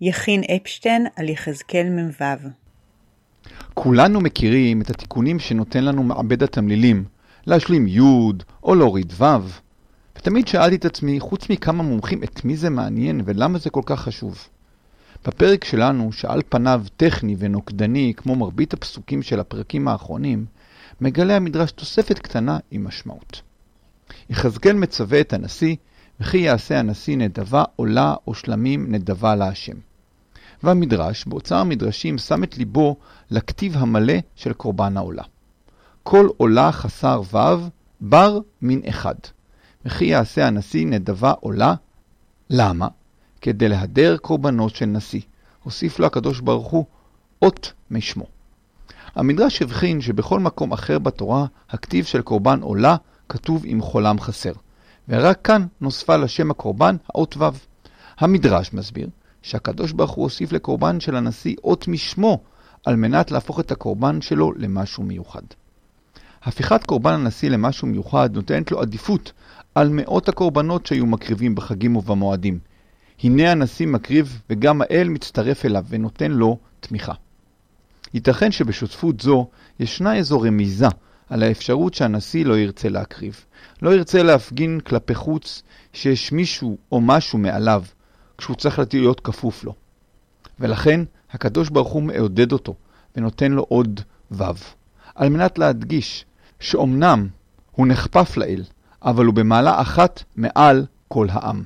יכין אפשטיין על יחזקאל מ"ו כולנו מכירים את התיקונים שנותן לנו מעבד התמלילים, להשלים י' או להוריד ו', ותמיד שאלתי את עצמי, חוץ מכמה מומחים, את מי זה מעניין ולמה זה כל כך חשוב? בפרק שלנו, שעל פניו טכני ונוקדני, כמו מרבית הפסוקים של הפרקים האחרונים, מגלה המדרש תוספת קטנה עם משמעות. יחזקאל מצווה את הנשיא, וכי יעשה הנשיא נדבה עולה או שלמים נדבה להשם. והמדרש, באוצר המדרשים, שם את ליבו לכתיב המלא של קורבן העולה. כל עולה חסר ו', בר מין אחד. וכי יעשה הנשיא נדבה עולה. למה? כדי להדר קורבנות של נשיא. הוסיף לו הקדוש ברוך הוא אות משמו. המדרש הבחין שבכל מקום אחר בתורה, הכתיב של קורבן עולה כתוב עם חולם חסר. ורק כאן נוספה לשם הקורבן האות ו'. המדרש מסביר שהקדוש ברוך הוא הוסיף לקורבן של הנשיא אות משמו, על מנת להפוך את הקורבן שלו למשהו מיוחד. הפיכת קורבן הנשיא למשהו מיוחד נותנת לו עדיפות על מאות הקורבנות שהיו מקריבים בחגים ובמועדים. הנה הנשיא מקריב וגם האל מצטרף אליו ונותן לו תמיכה. ייתכן שבשותפות זו ישנה איזו רמיזה על האפשרות שהנשיא לא ירצה להקריב. לא ירצה להפגין כלפי חוץ שיש מישהו או משהו מעליו, כשהוא צריך להיות כפוף לו. ולכן הקדוש ברוך הוא מעודד אותו ונותן לו עוד ו', על מנת להדגיש שאומנם הוא נחפף לאל, אבל הוא במעלה אחת מעל כל העם.